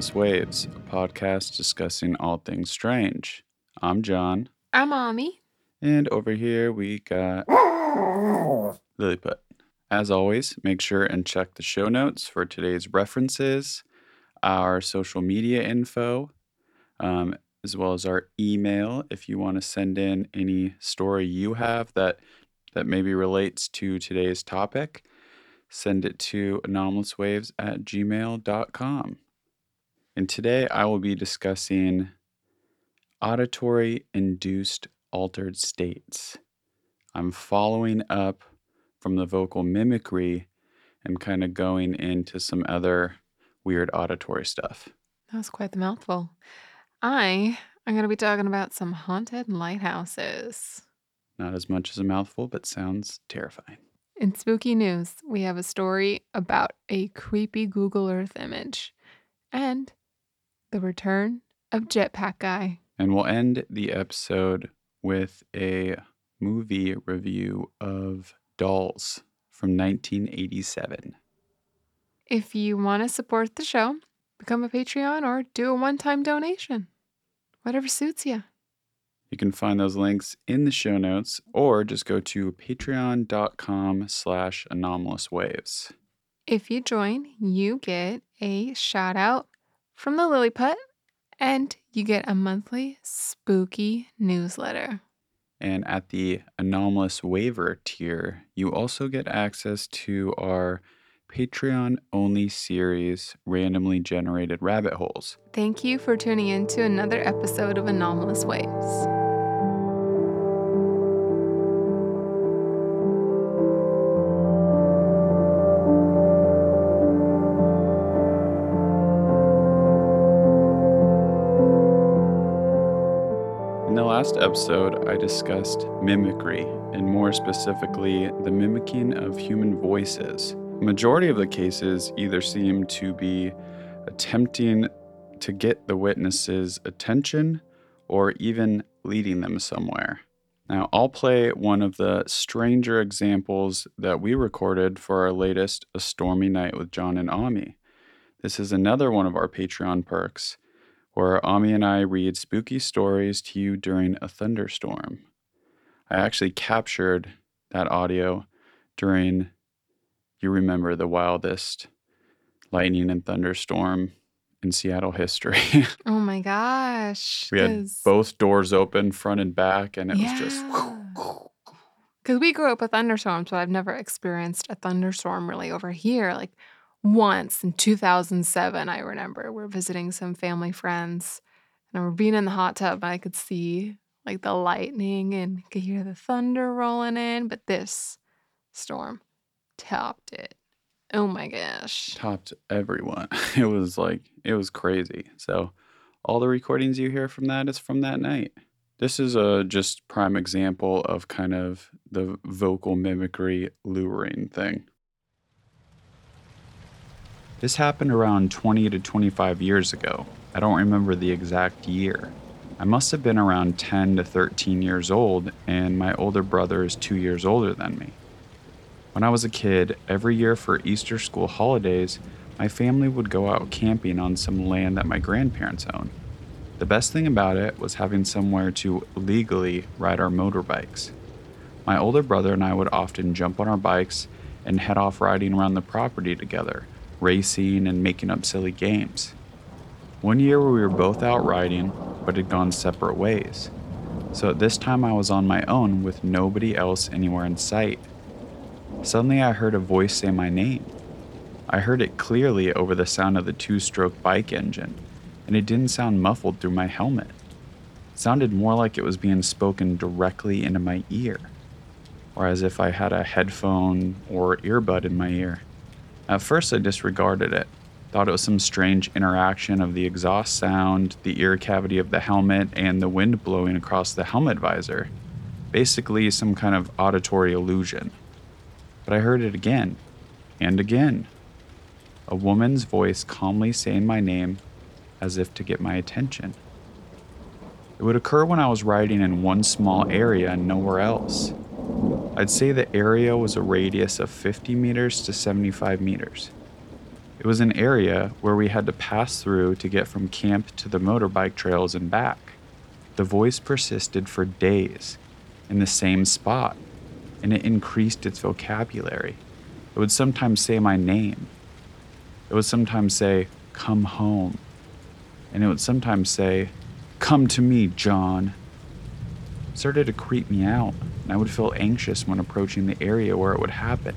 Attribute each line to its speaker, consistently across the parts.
Speaker 1: Anomalous Waves, a podcast discussing all things strange. I'm John,
Speaker 2: I'm Ami.
Speaker 1: and over here we got Lilliput. As always, make sure and check the show notes for today's references, our social media info, um, as well as our email if you want to send in any story you have that that maybe relates to today's topic. Send it to anomalouswaves at gmail.com. And today I will be discussing auditory induced altered states. I'm following up from the vocal mimicry and kind of going into some other weird auditory stuff.
Speaker 2: That was quite the mouthful. I am going to be talking about some haunted lighthouses.
Speaker 1: Not as much as a mouthful, but sounds terrifying.
Speaker 2: In spooky news, we have a story about a creepy Google Earth image and the return of Jetpack Guy.
Speaker 1: And we'll end the episode with a movie review of Dolls from 1987.
Speaker 2: If you want to support the show, become a Patreon or do a one time donation. Whatever suits you.
Speaker 1: You can find those links in the show notes or just go to patreon.com slash anomalous waves.
Speaker 2: If you join, you get a shout out from the Lilliput and you get a monthly spooky newsletter.
Speaker 1: And at the anomalous waiver tier, you also get access to our Patreon only series, randomly generated rabbit holes.
Speaker 2: Thank you for tuning in to another episode of Anomalous Waves.
Speaker 1: Last episode, I discussed mimicry, and more specifically, the mimicking of human voices. The majority of the cases either seem to be attempting to get the witness's attention or even leading them somewhere. Now, I'll play one of the stranger examples that we recorded for our latest A Stormy Night with John and Ami. This is another one of our Patreon perks where Ami and I read spooky stories to you during a thunderstorm. I actually captured that audio during, you remember, the wildest lightning and thunderstorm in Seattle history.
Speaker 2: Oh my gosh.
Speaker 1: we had both doors open, front and back, and it was just.
Speaker 2: Because we grew up with thunderstorms, but I've never experienced a thunderstorm really over here. Like once in 2007, I remember we're visiting some family friends and we're being in the hot tub and I could see like the lightning and could hear the thunder rolling in. But this storm topped it. Oh my gosh.
Speaker 1: topped everyone. It was like, it was crazy. So, all the recordings you hear from that is from that night. This is a just prime example of kind of the vocal mimicry luring thing. This happened around 20 to 25 years ago. I don't remember the exact year. I must have been around 10 to 13 years old, and my older brother is two years older than me. When I was a kid, every year for Easter school holidays, my family would go out camping on some land that my grandparents owned. The best thing about it was having somewhere to legally ride our motorbikes. My older brother and I would often jump on our bikes and head off riding around the property together, racing and making up silly games. One year we were both out riding, but had gone separate ways. So at this time I was on my own with nobody else anywhere in sight. Suddenly I heard a voice say my name. I heard it clearly over the sound of the two stroke bike engine, and it didn't sound muffled through my helmet. It sounded more like it was being spoken directly into my ear, or as if I had a headphone or earbud in my ear. At first, I disregarded it, thought it was some strange interaction of the exhaust sound, the ear cavity of the helmet, and the wind blowing across the helmet visor. Basically, some kind of auditory illusion. But I heard it again and again. A woman's voice calmly saying my name as if to get my attention. It would occur when I was riding in one small area and nowhere else. I'd say the area was a radius of 50 meters to 75 meters. It was an area where we had to pass through to get from camp to the motorbike trails and back. The voice persisted for days in the same spot, and it increased its vocabulary. It would sometimes say my name. It would sometimes say, Come home. And it would sometimes say, Come to me, John. It started to creep me out, and I would feel anxious when approaching the area where it would happen.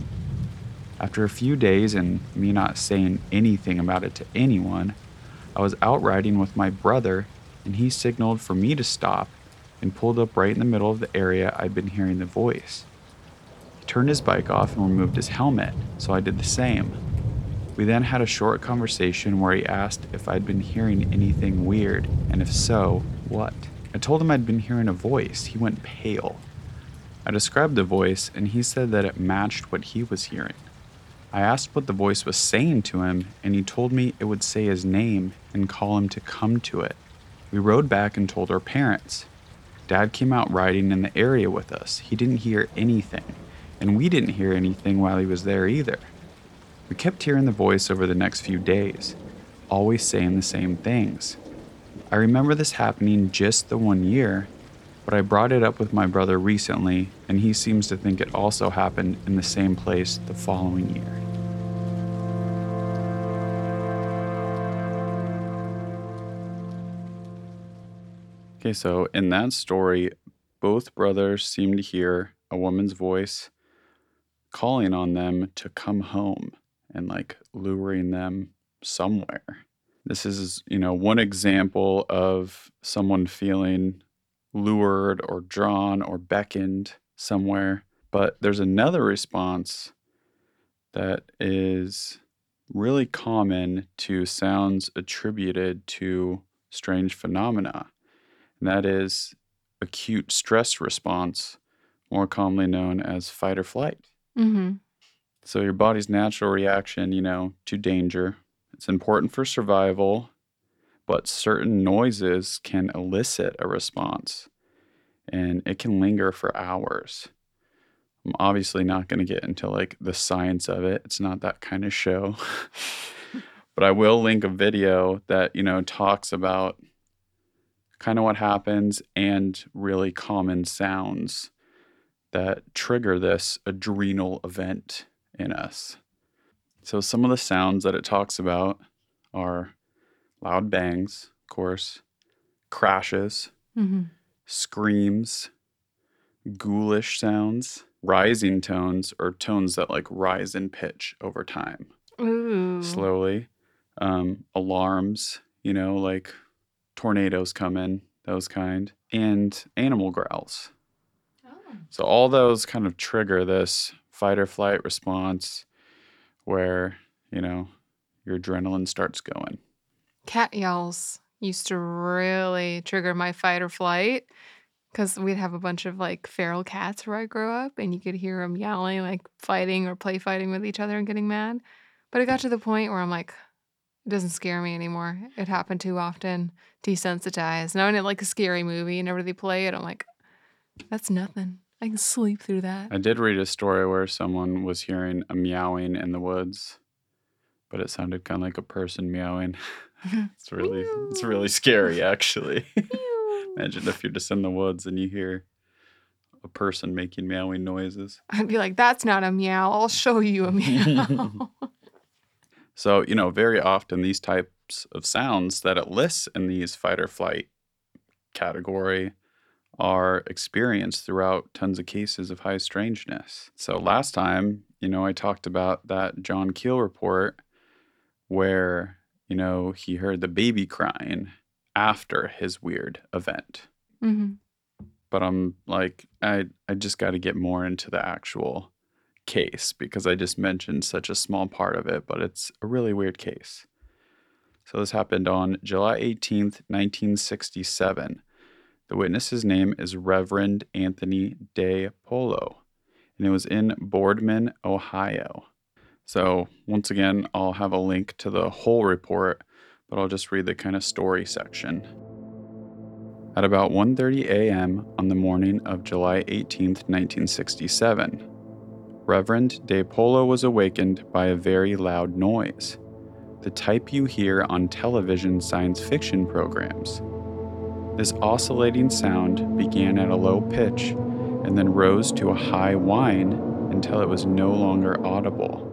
Speaker 1: After a few days and me not saying anything about it to anyone, I was out riding with my brother, and he signaled for me to stop and pulled up right in the middle of the area I'd been hearing the voice. He turned his bike off and removed his helmet, so I did the same. We then had a short conversation where he asked if I'd been hearing anything weird, and if so, what. I told him I'd been hearing a voice. He went pale. I described the voice, and he said that it matched what he was hearing. I asked what the voice was saying to him, and he told me it would say his name and call him to come to it. We rode back and told our parents. Dad came out riding in the area with us. He didn't hear anything, and we didn't hear anything while he was there either. We kept hearing the voice over the next few days, always saying the same things. I remember this happening just the one year, but I brought it up with my brother recently, and he seems to think it also happened in the same place the following year. Okay, so in that story, both brothers seem to hear a woman's voice calling on them to come home and like luring them somewhere. This is, you know, one example of someone feeling lured or drawn or beckoned somewhere. But there's another response that is really common to sounds attributed to strange phenomena, and that is acute stress response, more commonly known as fight or flight.
Speaker 2: Mm-hmm.
Speaker 1: So, your body's natural reaction, you know, to danger. It's important for survival, but certain noises can elicit a response and it can linger for hours. I'm obviously not going to get into like the science of it. It's not that kind of show. but I will link a video that, you know, talks about kind of what happens and really common sounds that trigger this adrenal event in us. So, some of the sounds that it talks about are loud bangs, of course, crashes,
Speaker 2: Mm-hmm.
Speaker 1: screams, ghoulish sounds, rising tones, or tones that like rise in pitch over time,
Speaker 2: Ooh.
Speaker 1: slowly, um, alarms, you know, like tornadoes coming, those kind, and animal growls.
Speaker 2: Oh.
Speaker 1: So all those kind of trigger this fight or flight response where, you know, your adrenaline starts going.
Speaker 2: Cat yells used to really trigger my fight or flight because we'd have a bunch of like feral cats where I grew up, and you could hear them yelling, like fighting or play fighting with each other and getting mad. But it got to the point where I'm like, it doesn't scare me anymore. It happened too often. Desensitized. Now it like a scary movie whenever they play it, I'm like, that's nothing. I can sleep through that.
Speaker 1: I did read a story where someone was hearing a meowing in the woods, but it sounded kind of like a person meowing. it's really it's really scary actually. Imagine if you're just in the woods and you hear a person making meowing noises.
Speaker 2: I'd be like, that's not a meow. I'll show you a meow.
Speaker 1: So, you know, very often these types of sounds that it lists in these fight or flight category are experienced throughout tons of cases of high strangeness. So, last time, you know, I talked about that John Keel report where, you know, he heard the baby crying after his weird event.
Speaker 2: hmm
Speaker 1: But I'm like, I, I just got to get more into the actual case because I just mentioned such a small part of it, but it's a really weird case. So this happened on July 18th, 1967. The witness's name is Reverend Anthony De Polo, and it was in Boardman, Ohio. So once again, I'll have a link to the whole report, but I'll just read the kind of story section. At about 1:30 a.m. on the morning of July 18th, 1967, Reverend De Polo was awakened by a very loud noise. the type you hear on television science fiction programs. This oscillating sound began at a low pitch and then rose to a high whine until it was no longer audible.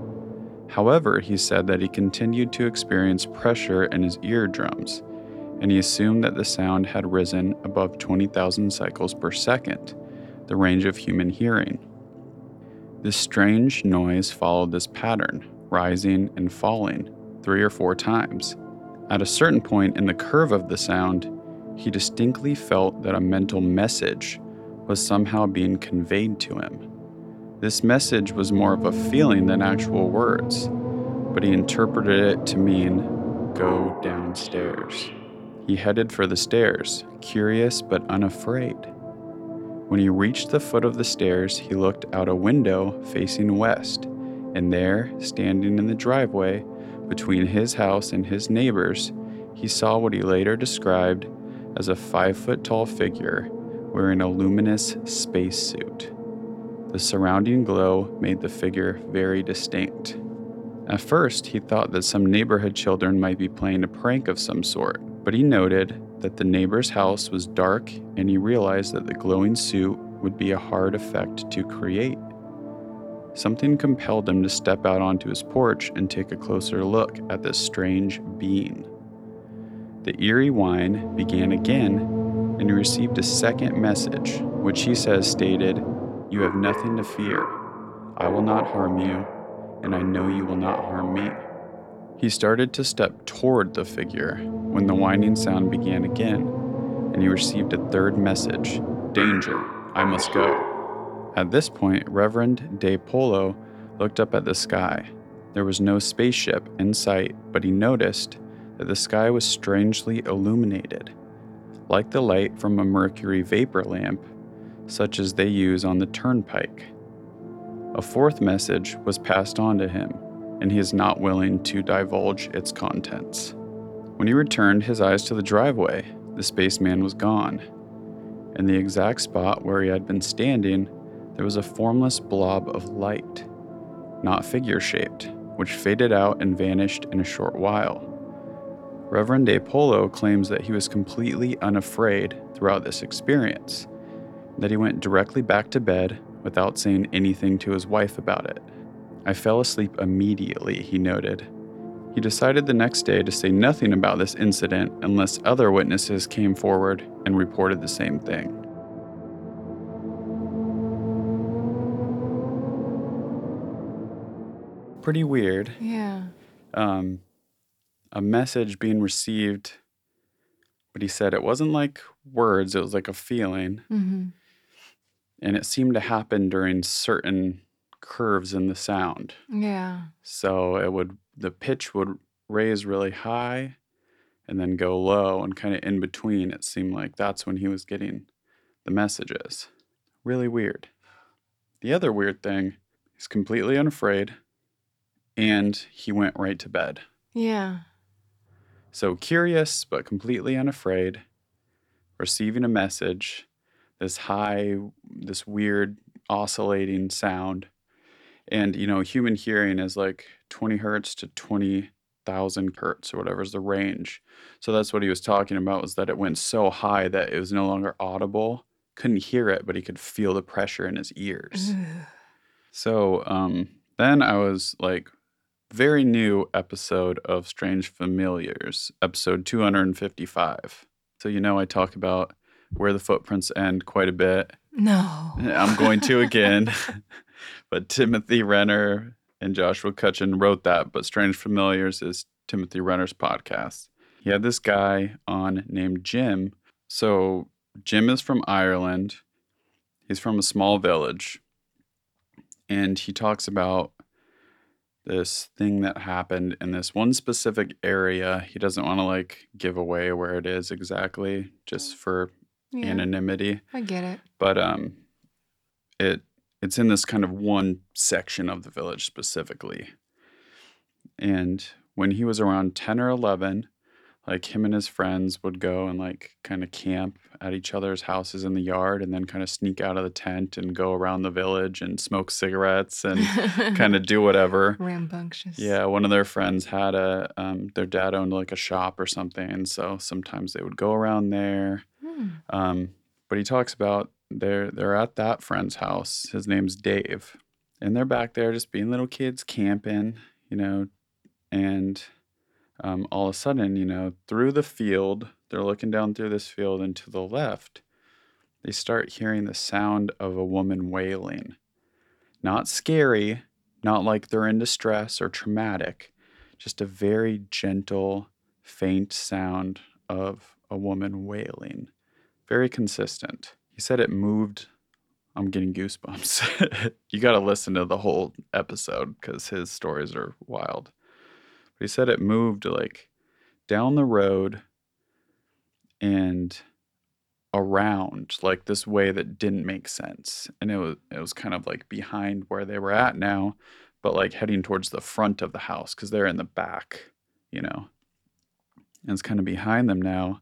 Speaker 1: However, he said that he continued to experience pressure in his eardrums, and he assumed that the sound had risen above 20,000 cycles per second, the range of human hearing. This strange noise followed this pattern, rising and falling three or four times. At a certain point in the curve of the sound, he distinctly felt that a mental message was somehow being conveyed to him. This message was more of a feeling than actual words, but he interpreted it to mean go downstairs. He headed for the stairs, curious but unafraid. When he reached the foot of the stairs, he looked out a window facing west, and there, standing in the driveway between his house and his neighbor's, he saw what he later described as a five foot tall figure wearing a luminous spacesuit. The surrounding glow made the figure very distinct. At first, he thought that some neighborhood children might be playing a prank of some sort, but he noted that the neighbor's house was dark and he realized that the glowing suit would be a hard effect to create. Something compelled him to step out onto his porch and take a closer look at this strange being. The eerie whine began again, and he received a second message, which he says stated, you have nothing to fear. I will not harm you, and I know you will not harm me. He started to step toward the figure when the whining sound began again, and he received a third message Danger, I must go. At this point, Reverend De Polo looked up at the sky. There was no spaceship in sight, but he noticed that the sky was strangely illuminated. Like the light from a mercury vapor lamp, such as they use on the turnpike. A fourth message was passed on to him, and he is not willing to divulge its contents. When he returned his eyes to the driveway, the spaceman was gone. In the exact spot where he had been standing, there was a formless blob of light, not figure shaped, which faded out and vanished in a short while. Reverend De Polo claims that he was completely unafraid throughout this experience that he went directly back to bed without saying anything to his wife about it. I fell asleep immediately, he noted. He decided the next day to say nothing about this incident unless other witnesses came forward and reported the same thing. Pretty weird.
Speaker 2: Yeah.
Speaker 1: Um, a message being received, but he said it wasn't like words, it was like a feeling.
Speaker 2: Mm-hmm.
Speaker 1: And it seemed to happen during certain curves in the sound.
Speaker 2: Yeah.
Speaker 1: So it would the pitch would raise really high and then go low and kind of in between it seemed like that's when he was getting the messages. Really weird. The other weird thing, he's completely unafraid and he went right to bed.
Speaker 2: Yeah.
Speaker 1: So curious but completely unafraid, receiving a message, this high, this weird oscillating sound. And, you know, human hearing is like 20 hertz to 20,000 hertz or whatever is the range. So that's what he was talking about was that it went so high that it was no longer audible. Couldn't hear it, but he could feel the pressure in his ears. So um, then I was like, very new episode of Strange Familiars, episode 255. So, you know, I talk about where the footprints end quite a bit.
Speaker 2: No.
Speaker 1: I'm going to again. but Timothy Renner and Joshua Cutchin wrote that. But Strange Familiars is Timothy Renner's podcast. He had this guy on named Jim. So, Jim is from Ireland. He's from a small village. And he talks about this thing that happened in this one specific area. He doesn't want to like give away where it is exactly just mm. for
Speaker 2: Yeah.
Speaker 1: anonymity
Speaker 2: I get it.
Speaker 1: but um it it's in this kind of one section of the village specifically and when he was around 10 or 11 like him and his friends would go and like kind of camp at each other's houses in the yard and then kind of sneak out of the tent and go around the village and smoke cigarettes and kind of do whatever.
Speaker 2: rambunctious.
Speaker 1: Yeah, one of their friends had a um, their dad owned like a shop or something, and so sometimes they would go around there.
Speaker 2: Hmm.
Speaker 1: Um, but he talks about they're they're at that friend's house. His name's Dave, and they're back there just being little kids camping, you know, and um, all of a sudden, you know, through the field, they're looking down through this field, and to the left, they start hearing the sound of a woman wailing. Not scary, not like they're in distress or traumatic, just a very gentle, faint sound of a woman wailing. Very consistent. He said it moved. I'm getting goosebumps. you got to listen to the whole episode because his stories are wild. But he said it moved like down the road and around like this way that didn't make sense and it was it was kind of like behind where they were at now but like heading towards the front of the house because they're in the back you know and it's kind of behind them now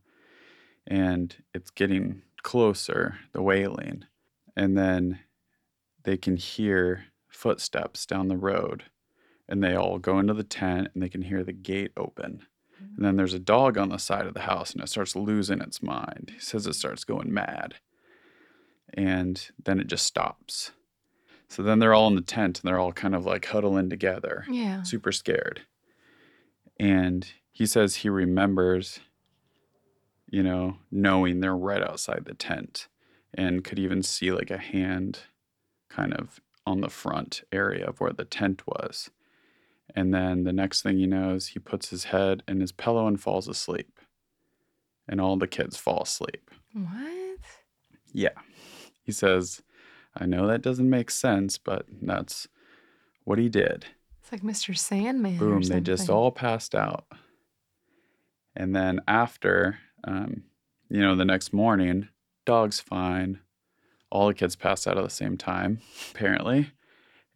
Speaker 1: and it's getting closer the wailing and then they can hear footsteps down the road and they all go into the tent and they can hear the gate open and then there's a dog on the side of the house and it starts losing its mind. He says it starts going mad. And then it just stops. So then they're all in the tent and they're all kind of like huddling together,
Speaker 2: Yeah.
Speaker 1: super scared. And he says he remembers, you know, knowing they're right outside the tent and could even see like a hand kind of on the front area of where the tent was. And then the next thing he knows, he puts his head in his pillow and falls asleep. And all the kids fall asleep.
Speaker 2: What?
Speaker 1: Yeah. He says, I know that doesn't make sense, but that's what he did.
Speaker 2: It's like Mr. Sandman.
Speaker 1: Boom, they just all passed out. And then after, um, you know, the next morning, dog's fine. All the kids passed out at the same time, apparently.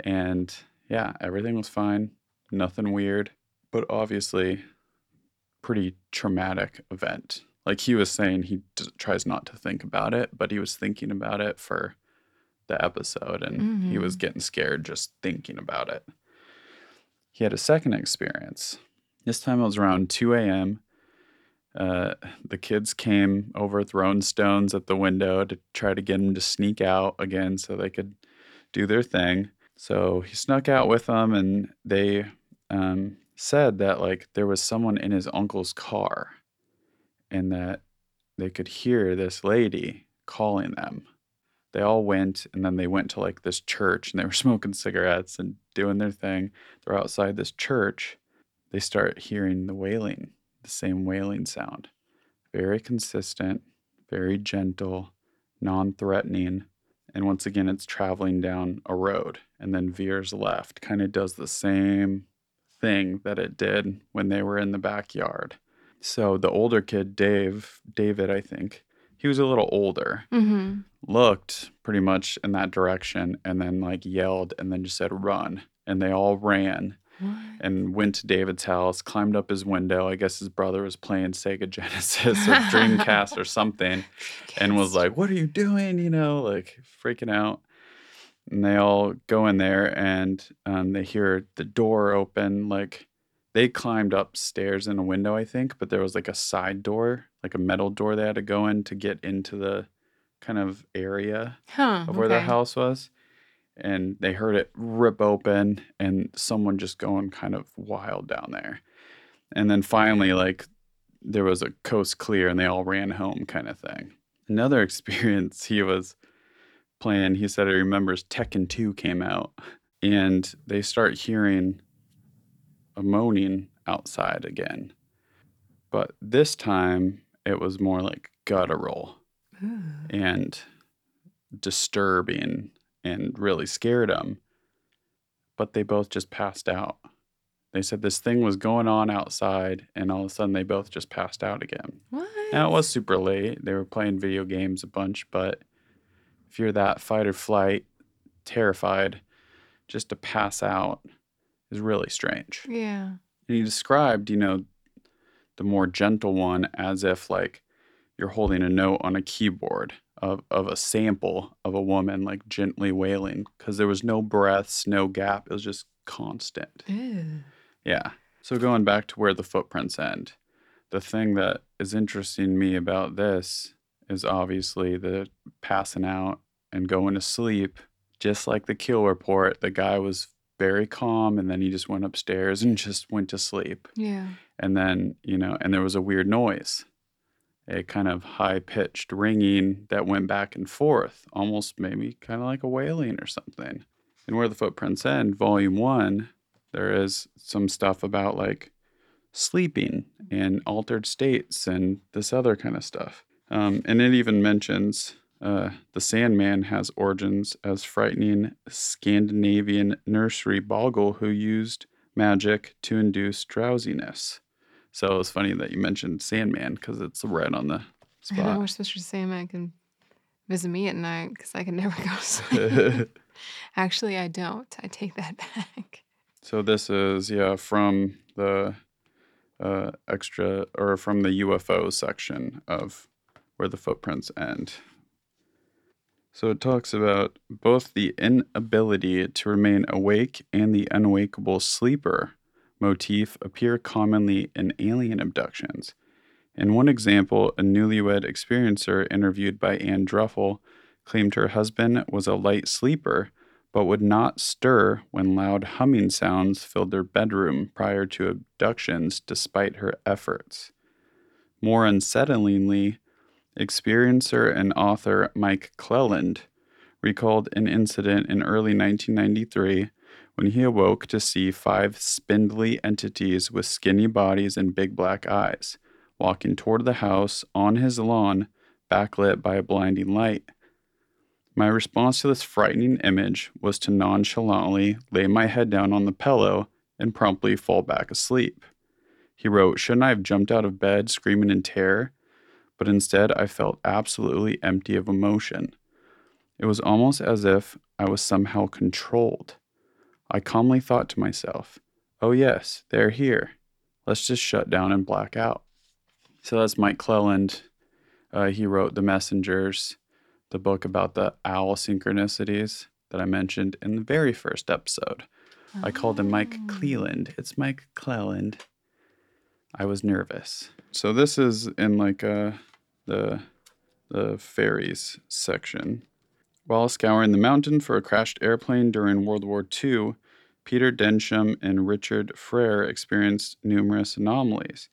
Speaker 1: And yeah, everything was fine. Nothing weird, but obviously, pretty traumatic event. Like he was saying, he d- tries not to think about it, but he was thinking about it for the episode and he was
Speaker 2: Mhm.
Speaker 1: getting scared just thinking about it. He had a second experience. This time it was around 2 a.m. Uh, the kids came over throwing stones at the window to try to get him to sneak out again so they could do their thing. So he snuck out with them, and they um, said that like there was someone in his uncle's car, and that they could hear this lady calling them. They all went, and then they went to like this church, and they were smoking cigarettes and doing their thing. They're outside this church. They start hearing the wailing, the same wailing sound, very consistent, very gentle, non-threatening and once again it's traveling down a road and then veers left. Kind of does the same thing that it did when they were in the backyard. So the older kid dave david i think he was a little older
Speaker 2: Mhm.
Speaker 1: looked pretty much in that direction and then like yelled and then just said run and they all ran
Speaker 2: What?
Speaker 1: and went to david's house climbed up his window i guess his brother was playing sega genesis or dreamcast or something and was like, "What are you doing?" You know, like freaking out. And they all go in there, and um, they hear the door open. Like they climbed upstairs in a window, I think, but there was like a side door, like a metal door they had to go in to get into the kind of area
Speaker 2: Huh.
Speaker 1: of where their
Speaker 2: okay.
Speaker 1: house was. And they heard it rip open, and someone just going kind of wild down there. And then finally, like there was a coast clear, and they all ran home, kind of thing another experience he was playing he said he remembers tekken 2 came out and they start hearing a moaning outside again but this time it was more like guttural
Speaker 2: Ooh.
Speaker 1: and disturbing and really scared him but they both just passed out they said this thing was going on outside and all of a sudden they both just passed out again
Speaker 2: What?
Speaker 1: now it was super late. They were playing video games a bunch, but if you're that fight or flight, terrified, just to pass out is really strange.
Speaker 2: Yeah.
Speaker 1: And he described, you know, the the more gentle one as if like you're holding a note on a keyboard of, of a sample of a woman like gently wailing because there was no breaths, no gap. It was just constant.
Speaker 2: Ew.
Speaker 1: Yeah. So going back to where the footprints end, the thing that is interesting me about this is obviously the passing out and going to sleep. Just like the Keel report, the guy was very calm and then he just went upstairs and just went to sleep.
Speaker 2: Yeah.
Speaker 1: And then, you know, and there was a weird noise, a kind of high pitched ringing that went back and forth, almost maybe kind of like a wailing or something. And where the footprints end, volume one, there is some stuff about like sleeping and altered states and this other kind of stuff. Um, and it even mentions uh, the Sandman has origins as frightening Scandinavian nursery bogle who used magic to induce drowsiness. So it's funny that you mentioned Sandman because it's right on the
Speaker 2: I know
Speaker 1: spot.
Speaker 2: we're supposed to say I can visit me at night because I can never go to sleep. Actually, I don't. I take that back.
Speaker 1: So this is yeah from the uh, extra or from the UFO section of where the footprints end. So it talks about both the inability to remain awake and the unwakeable sleeper motif appear commonly in alien abductions. In one example, a newlywed experiencer interviewed by Ann Druffel claimed her husband was a light sleeper but would not stir when loud humming sounds filled their bedroom prior to abductions despite her efforts. More unsettlingly, experiencer and author Mike Clelland recalled an incident in early 1993 when he awoke to see five spindly entities with skinny bodies and big black eyes walking toward the house on his lawn, backlit by a blinding light. My response to this frightening image was to nonchalantly lay my head down on the pillow and promptly fall back asleep. He wrote, Shouldn't I have jumped out of bed screaming in terror? But instead, I felt absolutely empty of emotion. It was almost as if I was somehow controlled. I calmly thought to myself, Oh, yes, they're here. Let's just shut down and black out. So that's Mike Clelland. Uh, he wrote The Messengers the book about the owl synchronicities that I mentioned in the very first episode. I called him Mike
Speaker 2: Oh.
Speaker 1: Cleland. It's Mike Clelland. I was nervous. So this is in like uh, the the fairies section. While scouring the mountain for a crashed airplane during World War II, Peter Densham and Richard Frere experienced numerous anomalies,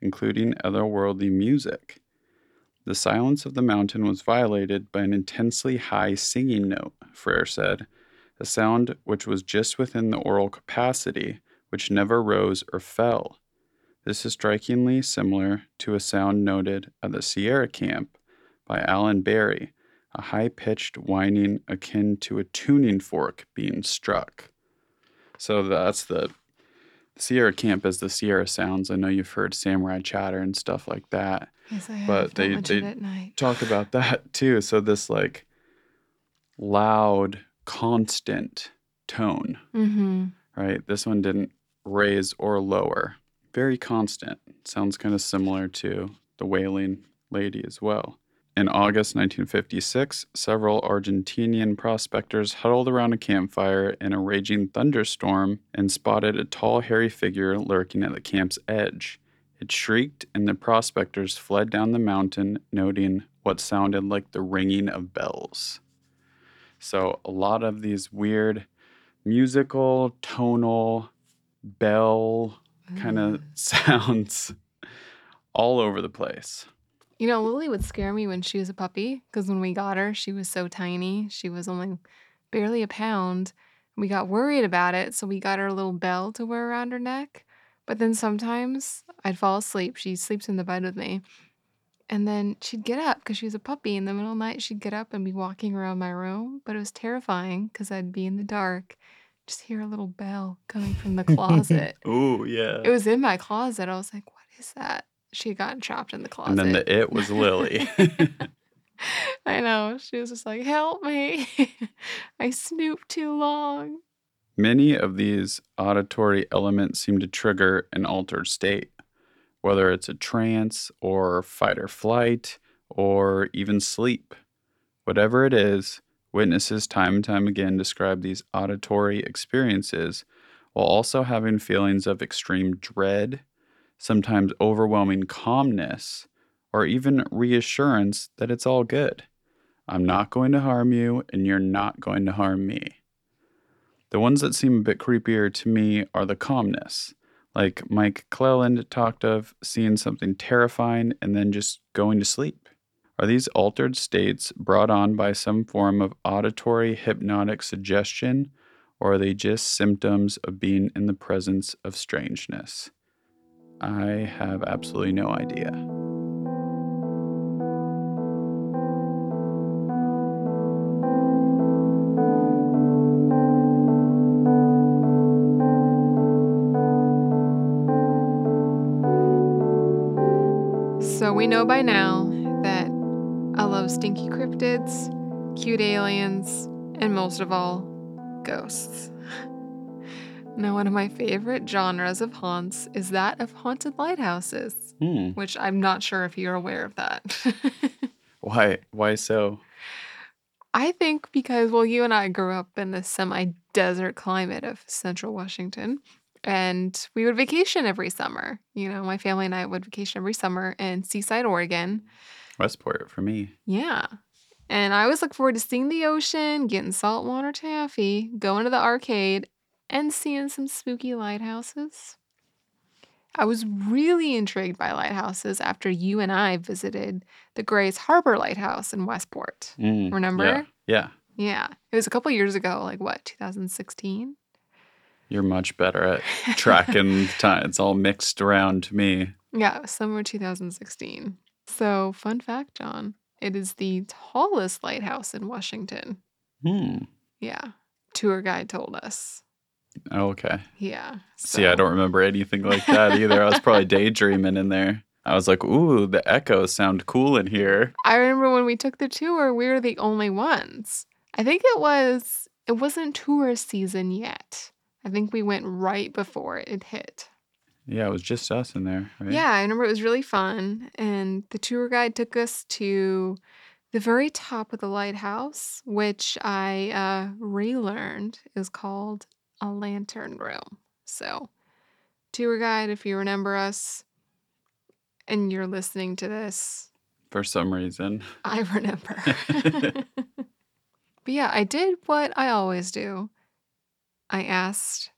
Speaker 1: including otherworldly music. The silence of the mountain was violated by an intensely high singing note, Frere said, a sound which was just within the aural capacity, which never rose or fell. This is strikingly similar to a sound noted at the Sierra Camp by Alan Berry, a high pitched whining akin to a tuning fork being struck. So that's the Sierra Camp is the Sierra Sounds. I know you've heard samurai chatter and stuff like that
Speaker 2: Yes, I have.
Speaker 1: But they- they
Speaker 2: it at night.
Speaker 1: talk about that too. So this like loud, constant tone,
Speaker 2: Mm-hmm.
Speaker 1: right? This one didn't raise or lower. Very constant. Sounds kind of similar to the wailing lady as well. In August 1956, several Argentinian prospectors huddled around a campfire in a raging thunderstorm and spotted a tall, hairy figure lurking at the camp's edge. It shrieked, and the prospectors fled down the mountain, noting what sounded like the ringing of bells. So, a lot of these weird musical, tonal, bell kind of mm. sounds all over the place.
Speaker 2: You know, Lily would scare me when she was a puppy because when we got her, she was so tiny. She was only barely a pound. We got worried about it, so we got her a little bell to wear around her neck. But then sometimes I'd fall asleep. She sleeps in the bed with me. And then she'd get up because she was a puppy. In the middle of the night, she'd get up and be walking around my room. But it was terrifying because I'd be in the dark, just hear a little bell coming from the closet.
Speaker 1: Oh, yeah.
Speaker 2: it was in my closet. I was like, what is that? She had gotten trapped in the closet.
Speaker 1: and then the it was Lily.
Speaker 2: I know. She was just like, help me. I snooped too long.
Speaker 1: Many of these auditory elements seem to trigger an altered state. whether it's a trance or fight or flight or even sleep. Whatever it is, witnesses time and time again describe these auditory experiences while also having feelings of extreme dread, sometimes overwhelming calmness, or even reassurance that it's all good. I'm not going to harm you, and you're not going to harm me. The ones that seem a bit creepier to me are the calmness, like Mike Clelland talked of seeing something terrifying and then just going to sleep. Are these altered states brought on by some form of auditory hypnotic suggestion, or are they just symptoms of being in the presence of strangeness? I have absolutely no idea.
Speaker 2: So we know by now that I love stinky cryptids, cute aliens, and most of all, ghosts. Now, one of my favorite genres of haunts is that of haunted lighthouses,
Speaker 1: Hmm.
Speaker 2: which I'm not sure if you're aware of that.
Speaker 1: Why? Why so?
Speaker 2: I think because, well, you and I grew up in the semi desert climate of central Washington, and we would vacation every summer. You know, my family and I would vacation every summer in Seaside, Oregon.
Speaker 1: Westport for me.
Speaker 2: Yeah. And I always look forward to seeing the ocean, getting saltwater taffy, going to the arcade, and seeing some spooky lighthouses. I was really intrigued by lighthouses after you and I visited the Grays Harbor Lighthouse in Westport.
Speaker 1: Mm,
Speaker 2: Remember?
Speaker 1: Yeah. yeah.
Speaker 2: Yeah. It was a couple years ago, like what, 2016?
Speaker 1: You're much better at tracking time. It's all mixed around to me.
Speaker 2: Yeah, summer 2016. So, fun fact, John, it is the tallest lighthouse in Washington.
Speaker 1: Hmm.
Speaker 2: Yeah. Tour guide told us.
Speaker 1: Oh, okay.
Speaker 2: Yeah.
Speaker 1: See, I don't remember anything like that either. I was probably daydreaming in there. I was like, ooh, the echoes sound cool in here.
Speaker 2: I remember when we took the tour, we were the only ones. I think it was it wasn't tourist season yet. I think we went right before it hit.
Speaker 1: Yeah, it was just us in there. Right?
Speaker 2: Yeah, I remember it was really fun. And the tour guide took us to the very top of the lighthouse, which I uh, relearned is called a lantern room. So, tour guide, if you remember us and you're listening to this,
Speaker 1: For some reason.
Speaker 2: I remember. but yeah, I did what I always do. I asked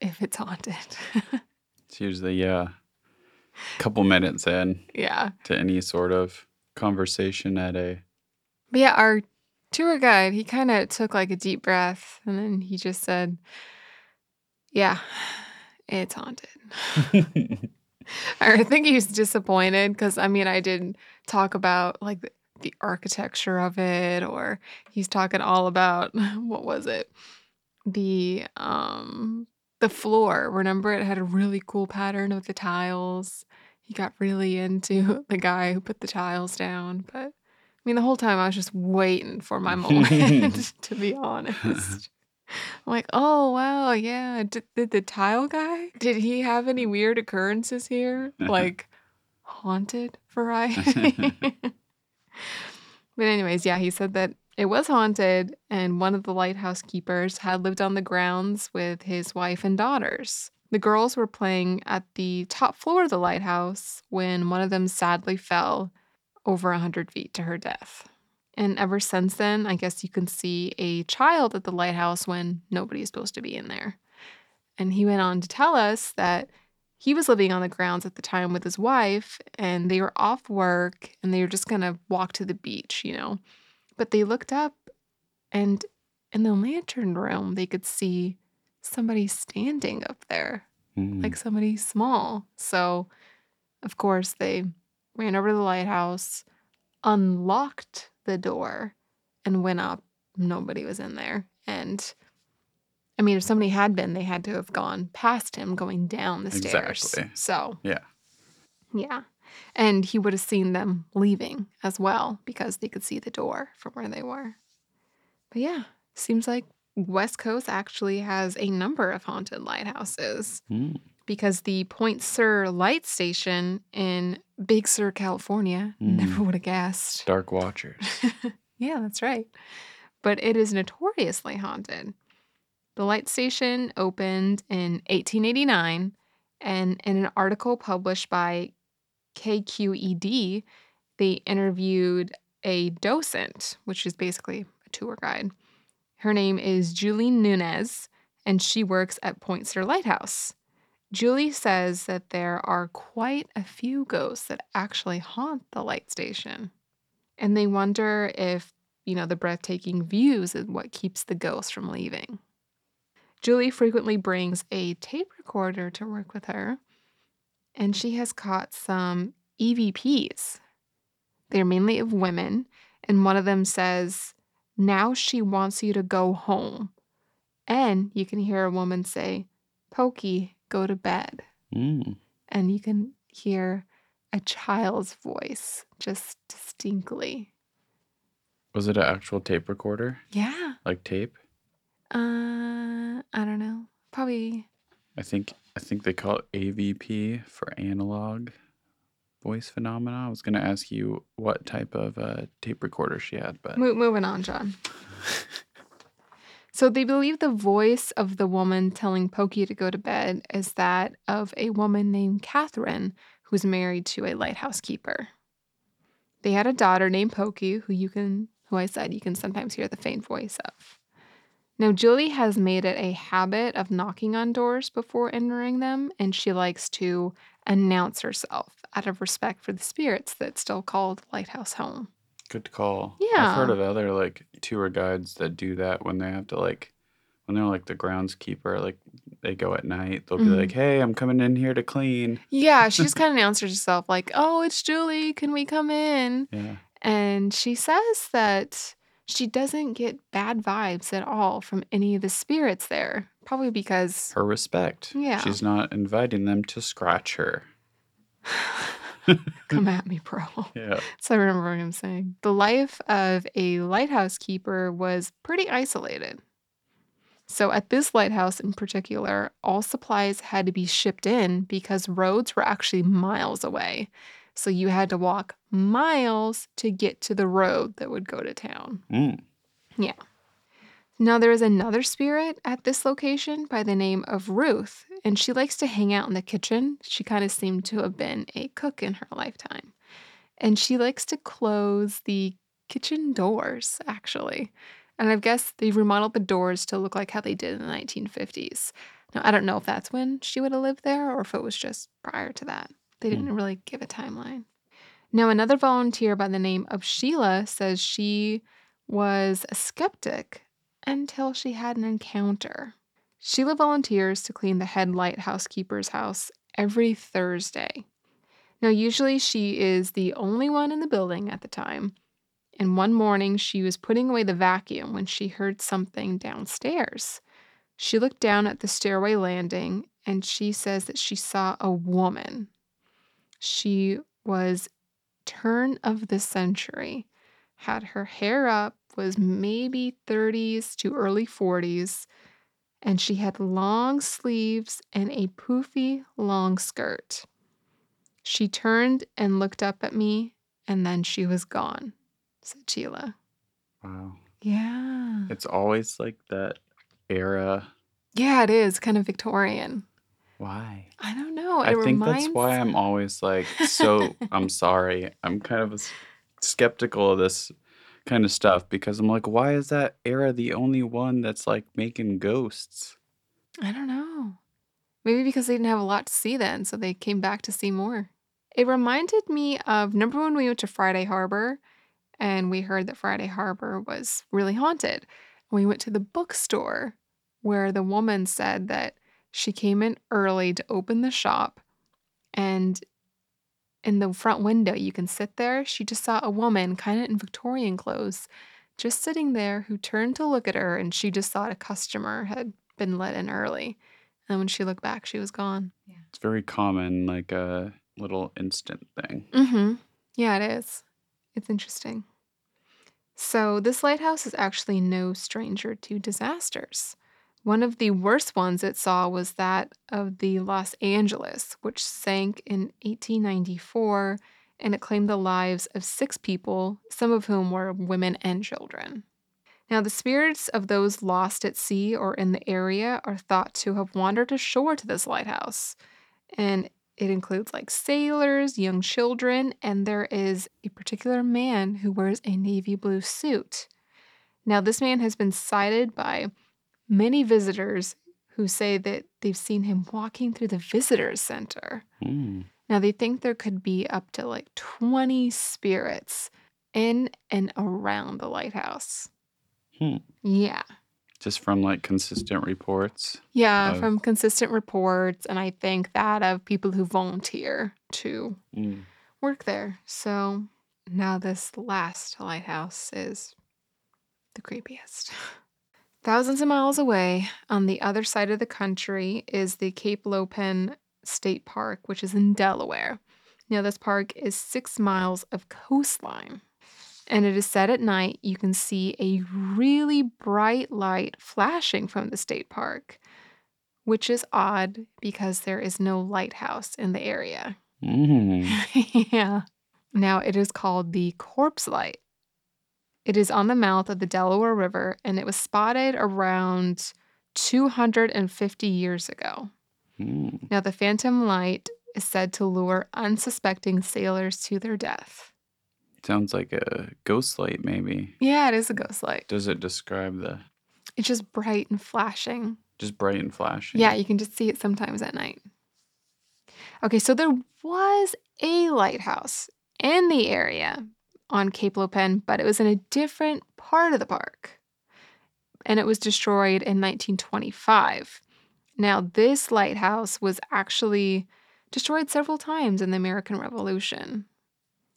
Speaker 2: if it's haunted.
Speaker 1: It's usually, yeah, a couple minutes in
Speaker 2: yeah.
Speaker 1: to any sort of conversation at a.
Speaker 2: But yeah, our tour guide, he kind of took like a deep breath and then he just said, Yeah, it's haunted. I think he was disappointed because I mean, I didn't talk about like the, architecture of it, or he's talking all about what was it? The um the floor. Remember it had a really cool pattern of the tiles. He got really into the guy who put the tiles down, but mean the whole time I was just waiting for my moment to be honest. I'm like, oh wow, yeah. Did, did the tile guy? Did he have any weird occurrences here? Like haunted variety? but anyways, yeah, he said that it was haunted, and one of the lighthouse keepers had lived on the grounds with his wife and daughters. The girls were playing at the top floor of the lighthouse when one of them sadly fell over a hundred feet to her death. And ever since then, I guess you can see a child at the lighthouse when nobody's supposed to be in there. And he went on to tell us that he was living on the grounds at the time with his wife, and they were off work and they were just going to walk to the beach, you know. But they looked up, and in the lantern room, they could see somebody standing up there,
Speaker 1: Hmm.
Speaker 2: like somebody small. So, of course, they ran over to the lighthouse, unlocked the door, and went up. Nobody was in there. And I mean, if somebody had been, they had to have gone past him going down the stairs.
Speaker 1: Exactly.
Speaker 2: So,
Speaker 1: yeah.
Speaker 2: yeah. And he would have seen them leaving as well because they could see the door from where they were. But yeah, seems like West Coast actually has a number of haunted lighthouses.
Speaker 1: Hmm.
Speaker 2: Because the Point Sur light station in Big Sur, California, never
Speaker 1: Mm.
Speaker 2: would have guessed.
Speaker 1: Dark Watchers.
Speaker 2: yeah, that's right. But it is notoriously haunted. The light station opened in 1889, and in an article published by KQED, they interviewed a docent, which is basically a tour guide. Her name is Julie Nunez, and she works at Point Sur Lighthouse. Julie says that there are quite a few ghosts that actually haunt the light station. And they wonder if, you know, the breathtaking views is what keeps the ghosts from leaving. Julie frequently brings a tape recorder to work with her, and she has caught some EVPs. They're mainly of women, and one of them says, Now she wants you to go home. And you can hear a woman say, Pokey, go to bed.
Speaker 1: Mm.
Speaker 2: And you can hear a child's voice just distinctly.
Speaker 1: Was it an actual tape recorder?
Speaker 2: Yeah.
Speaker 1: Like tape?
Speaker 2: Uh, I don't know. Probably.
Speaker 1: I think I think they call it AVP for analog voice phenomena. I was gonna ask you what type of uh, tape recorder she had, but
Speaker 2: Mo- moving on, John. So they believe the voice of the woman telling Pokey to go to bed is that of a woman named Catherine, who's married to a lighthouse keeper. They had a daughter named Pokey, who you can, who I said you can sometimes hear the faint voice of. Now, Julie has made it a habit of knocking on doors before entering them, and she likes to announce herself out of respect for the spirits that still call the lighthouse home.
Speaker 1: Good call.
Speaker 2: Yeah.
Speaker 1: I've heard of other like tour guides that do that when they have to like when they're like the groundskeeper, like they go at night, they'll
Speaker 2: Mhm.
Speaker 1: be like, Hey, I'm coming in here to clean.
Speaker 2: Yeah, she just kind of announced herself like, "Oh, it's Julie. Can we come in?"
Speaker 1: Yeah.
Speaker 2: And she says that she doesn't get bad vibes at all from any of the spirits there. Probably because
Speaker 1: Her respect.
Speaker 2: Yeah.
Speaker 1: She's not inviting them to scratch her.
Speaker 2: come at me, bro.
Speaker 1: Yeah.
Speaker 2: So I remember him saying the life of a lighthouse keeper was pretty isolated. So at this lighthouse in particular, all supplies had to be shipped in because roads were actually miles away. So you had to walk miles to get to the road that would go to town.
Speaker 1: Mm.
Speaker 2: Now, there is another spirit at this location by the name of Ruth, and she likes to hang out in the kitchen. She kind of seemed to have been a cook in her lifetime. And she likes to close the kitchen doors, actually. And I guess they remodeled the doors to look like how they did in the 1950s. Now, I don't know if that's when she would have lived there or if it was just prior to that. They hmm. didn't really give a timeline. Now, another volunteer by the name of Sheila says she was a skeptic until she had an encounter. Sheila volunteers to clean the head lighthouse keeper's house every Thursday. Now, usually she is the only one in the building at the time. And one morning she was putting away the vacuum when she heard something downstairs. She looked down at the stairway landing and she says that she saw a woman. She was turn of the century, had her hair up, was maybe 30s to early 40s, and she had long sleeves and a poofy long skirt. She turned and looked up at me, and then she was gone, said Sheila.
Speaker 1: Wow.
Speaker 2: Yeah.
Speaker 1: It's always like that era.
Speaker 2: Yeah, it is kind of Victorian.
Speaker 1: Why?
Speaker 2: I don't know.
Speaker 1: I
Speaker 2: It
Speaker 1: think that's why I'm always like so I'm sorry. I'm kind of skeptical of this kind of stuff because I'm like, why is that era the only one that's like making ghosts?
Speaker 2: I don't know. Maybe because they didn't have a lot to see then, so they came back to see more. It reminded me of number one, we went to Friday Harbor and we heard that Friday Harbor was really haunted. We went to the bookstore where the woman said that she came in early to open the shop and in the front window you can sit there. She just saw a woman kind of in Victorian clothes just sitting there who turned to look at her and she just thought a customer had been let in early. And when she looked back, she was gone.
Speaker 1: It's very common, like a little instant thing.
Speaker 2: Mm-hmm. Yeah, it is. It's interesting. So, this lighthouse is actually no stranger to disasters. One of the worst ones it saw was that of the Los Angeles, which sank in 1894 and it claimed the lives of six people, some of whom were women and children. Now, the spirits of those lost at sea or in the area are thought to have wandered ashore to this lighthouse. And it includes like sailors, young children, and there is a particular man who wears a navy blue suit. Now, this man has been sighted by many visitors who say that they've seen him walking through the visitors center.
Speaker 1: Mm.
Speaker 2: Now, they think there could be up to like 20 spirits in and around the lighthouse.
Speaker 1: Hmm.
Speaker 2: Yeah.
Speaker 1: Just from like consistent reports.
Speaker 2: Yeah,
Speaker 1: Of-
Speaker 2: from consistent reports. And I think that of people who volunteer to
Speaker 1: Mm.
Speaker 2: work there. So now this last lighthouse is the creepiest. Thousands of miles away on the other side of the country is the Cape Lopen State Park, which is in Delaware. Now, this park is six miles of coastline. And it is said at night you can see a really bright light flashing from the state park, which is odd because there is no lighthouse in the area.
Speaker 1: Mm.
Speaker 2: yeah. Now it is called the Corpse Light. It is on the mouth of the Delaware River and it was spotted around 250 years ago.
Speaker 1: Mm.
Speaker 2: Now, the Phantom Light is said to lure unsuspecting sailors to their death.
Speaker 1: Sounds like a ghost light, maybe.
Speaker 2: Yeah, it is a ghost light.
Speaker 1: Does it describe the
Speaker 2: It's just bright and flashing.
Speaker 1: just bright and flashing?
Speaker 2: Yeah, you can just see it sometimes at night. Okay, so there was a lighthouse in the area on Cape Lopen, but it was in a different part of the park. And it was destroyed in 1925. Now, this lighthouse was actually destroyed several times in the American Revolution.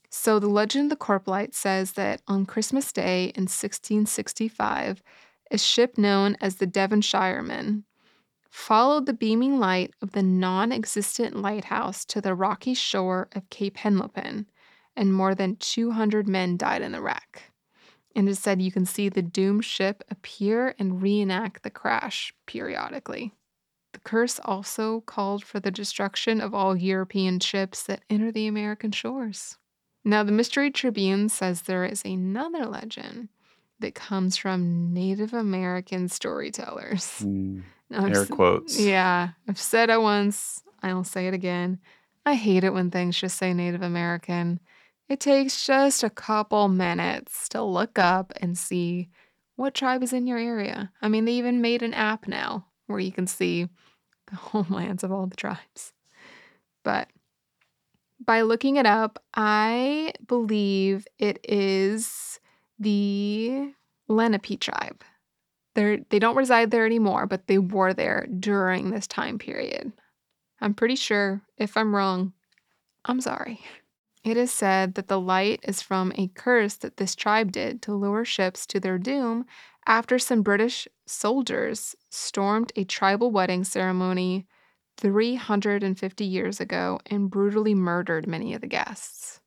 Speaker 2: So, the legend of the Corpse Light says that on Christmas Day in 1665, a ship known as the Devonshireman followed the beaming light of the non existent lighthouse to the rocky shore of Cape Henlopen, and more than 200 men died in the wreck. And it said you can see the doomed ship appear and reenact the crash periodically. The curse also called for the destruction of all European ships that enter the American shores. Now, the Mystery Tribune says there is another legend that comes from Native American storytellers.
Speaker 1: Mm.
Speaker 2: Now,
Speaker 1: Air quotes.
Speaker 2: Yeah, I've said it once. I'll say it again. I hate it when things just say Native American. It takes just a couple minutes to look up and see what tribe is in your area. I mean, they even made an app now where you can see the homelands of all the tribes. But by looking it up, I believe it is the Lenape tribe. They're, they don't reside there anymore, but they were there during this time period. I'm pretty sure. If I'm wrong, I'm sorry. It is said that the light is from a curse that this tribe did to lure ships to their doom after some British soldiers stormed a tribal wedding ceremony 350 years ago and brutally murdered many of the guests.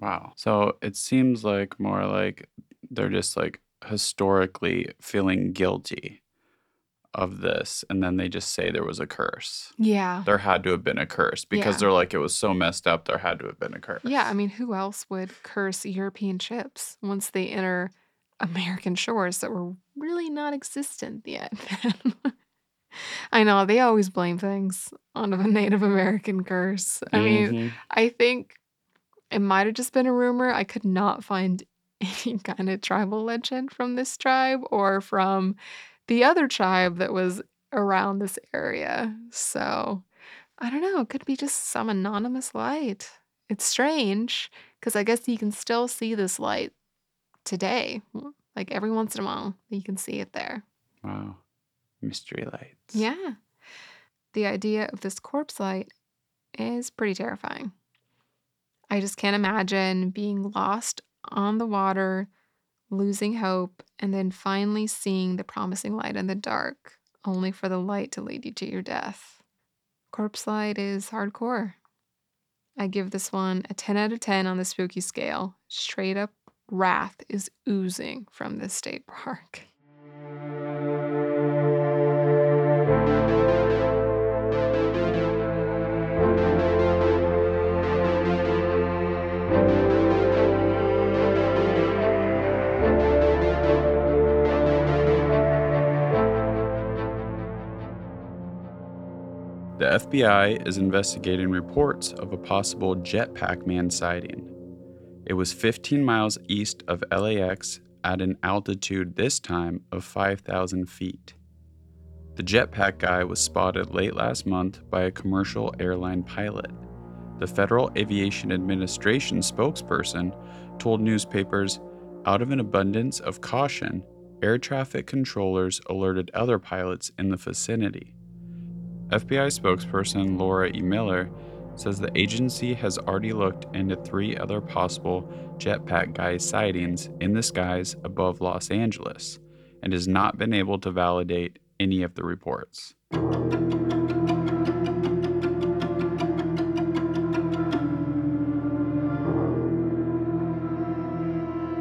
Speaker 1: Wow. So it seems like more like they're just like historically feeling guilty of this and then they just say there was a curse.
Speaker 2: Yeah.
Speaker 1: There had to have been a curse because
Speaker 2: Yeah.
Speaker 1: they're like it was so messed up there had to have been a curse.
Speaker 2: Yeah, I mean, who else would curse European ships once they enter American shores that were really not existent yet? I know they always blame things on a Native American curse. I mean,
Speaker 1: Mhm.
Speaker 2: I think it might have just been a rumor. I could not find any kind of tribal legend from this tribe or from the other tribe that was around this area. So I don't know. It could be just some anonymous light. It's strange because I guess you can still see this light today. Like every once in a while, you can see it there.
Speaker 1: wow. Mystery lights.
Speaker 2: Yeah. The idea of this corpse light is pretty terrifying. I just can't imagine being lost on the water, losing hope, and then finally seeing the promising light in the dark, only for the light to lead you to your death. Corpse light is hardcore. I give this one a 10 out of 10 on the spooky scale. Straight up wrath is oozing from this state park.
Speaker 1: The FBI is investigating reports of a possible jetpack man sighting. It was 15 miles east of LAX at an altitude this time of 5,000 feet. The jetpack guy was spotted late last month by a commercial airline pilot. The Federal Aviation Administration spokesperson told newspapers out of an abundance of caution, air traffic controllers alerted other pilots in the vicinity. FBI spokesperson Laura E. Miller says the agency has already looked into three other possible jetpack guy sightings in the skies above Los Angeles and has not been able to validate any of the reports.